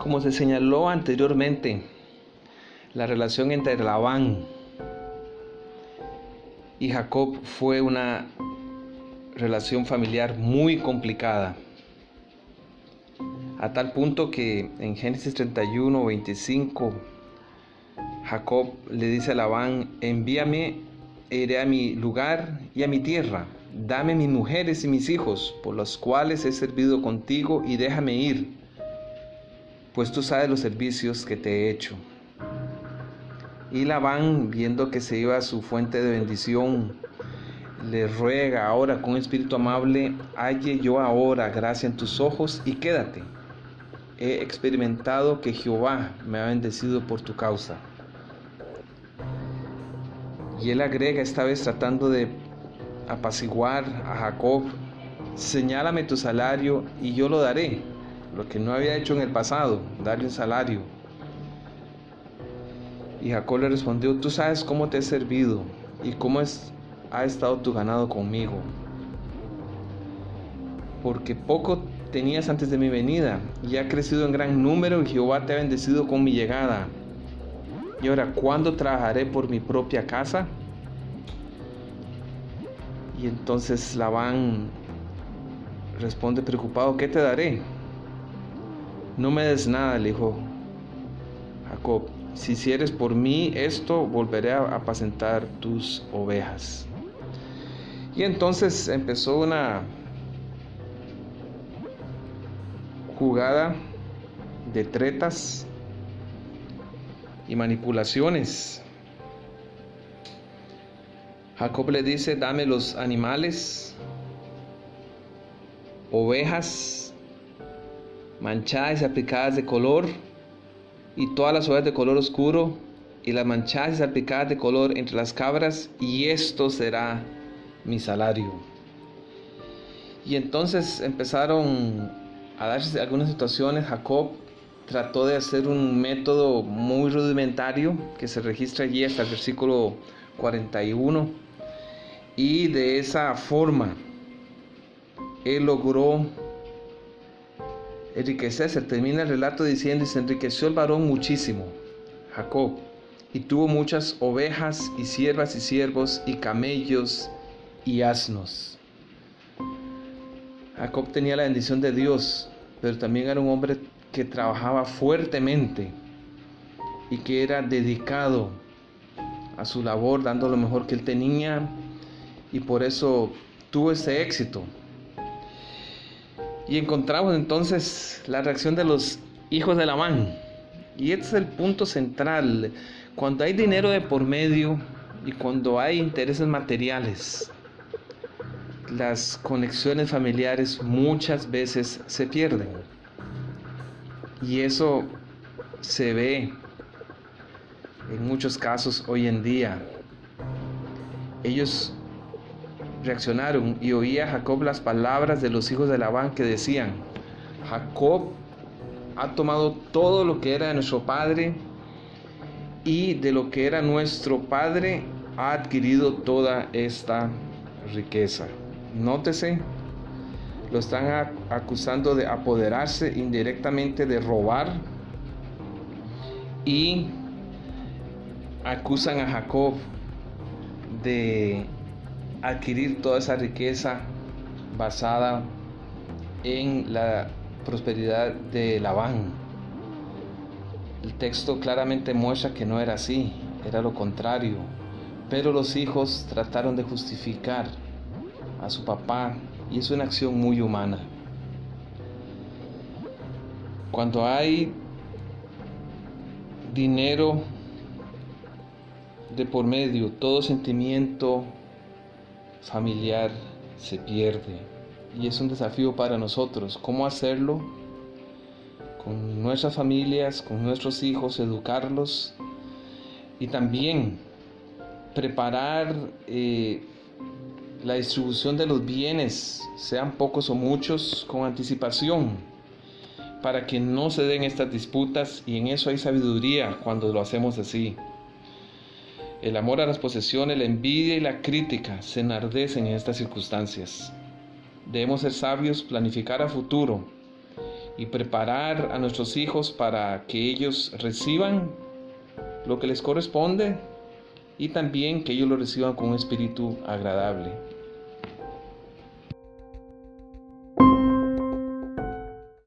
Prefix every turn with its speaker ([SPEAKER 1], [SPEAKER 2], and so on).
[SPEAKER 1] Como se señaló anteriormente, la relación entre Labán y Jacob fue una relación familiar muy complicada. A tal punto que en Génesis 31, 25, Jacob le dice a Labán, envíame iré a mi lugar y a mi tierra. Dame mis mujeres y mis hijos, por los cuales he servido contigo, y déjame ir, pues tú sabes los servicios que te he hecho. Y Labán, viendo que se iba a su fuente de bendición, le ruega ahora con espíritu amable, halle yo ahora gracia en tus ojos y quédate. He experimentado que Jehová me ha bendecido por tu causa. Y él agrega esta vez tratando de apaciguar a Jacob, señálame tu salario y yo lo daré, lo que no había hecho en el pasado, darle un salario. Y Jacob le respondió, tú sabes cómo te he servido y cómo es, ha estado tu ganado conmigo. Porque poco tenías antes de mi venida y ha crecido en gran número y Jehová te ha bendecido con mi llegada. Y ahora, ¿cuándo trabajaré por mi propia casa? Y entonces Labán responde preocupado, ¿qué te daré? No me des nada, le dijo Jacob. Si hicieres por mí esto, volveré a apacentar tus ovejas. Y entonces empezó una jugada de tretas y manipulaciones. Jacob le dice, dame los animales, ovejas manchadas y aplicadas de color, y todas las ovejas de color oscuro, y las manchadas y salpicadas de color entre las cabras, y esto será mi salario. Y entonces empezaron a darse algunas situaciones. Jacob trató de hacer un método muy rudimentario que se registra allí hasta el versículo 41. Y de esa forma, él logró enriquecerse. Termina el relato diciendo, y se enriqueció el varón muchísimo, Jacob, y tuvo muchas ovejas y siervas y siervos y camellos y asnos. Jacob tenía la bendición de Dios, pero también era un hombre que trabajaba fuertemente y que era dedicado a su labor, dando lo mejor que él tenía y por eso tuvo ese éxito. Y encontramos entonces la reacción de los hijos de Labán. Y este es el punto central. Cuando hay dinero de por medio y cuando hay intereses materiales, las conexiones familiares muchas veces se pierden. Y eso se ve en muchos casos hoy en día. Ellos reaccionaron y oía Jacob las palabras de los hijos de Labán que decían, Jacob ha tomado todo lo que era de nuestro padre y de lo que era nuestro padre ha adquirido toda esta riqueza. Nótese, lo están acusando de apoderarse indirectamente de robar y acusan a Jacob de adquirir toda esa riqueza basada en la prosperidad de Labán. El texto claramente muestra que no era así, era lo contrario. Pero los hijos trataron de justificar a su papá y es una acción muy humana. Cuando hay dinero de por medio, todo sentimiento familiar se pierde. Y es un desafío para nosotros. ¿Cómo hacerlo? Con nuestras familias, con nuestros hijos, educarlos y también preparar eh, la distribución de los bienes, sean pocos o muchos, con anticipación, para que no se den estas disputas y en eso hay sabiduría cuando lo hacemos así. El amor a las posesiones, la envidia y la crítica se enardecen en estas circunstancias. Debemos ser sabios, planificar a futuro y preparar a nuestros hijos para que ellos reciban lo que les corresponde y también que ellos lo reciban con un espíritu agradable.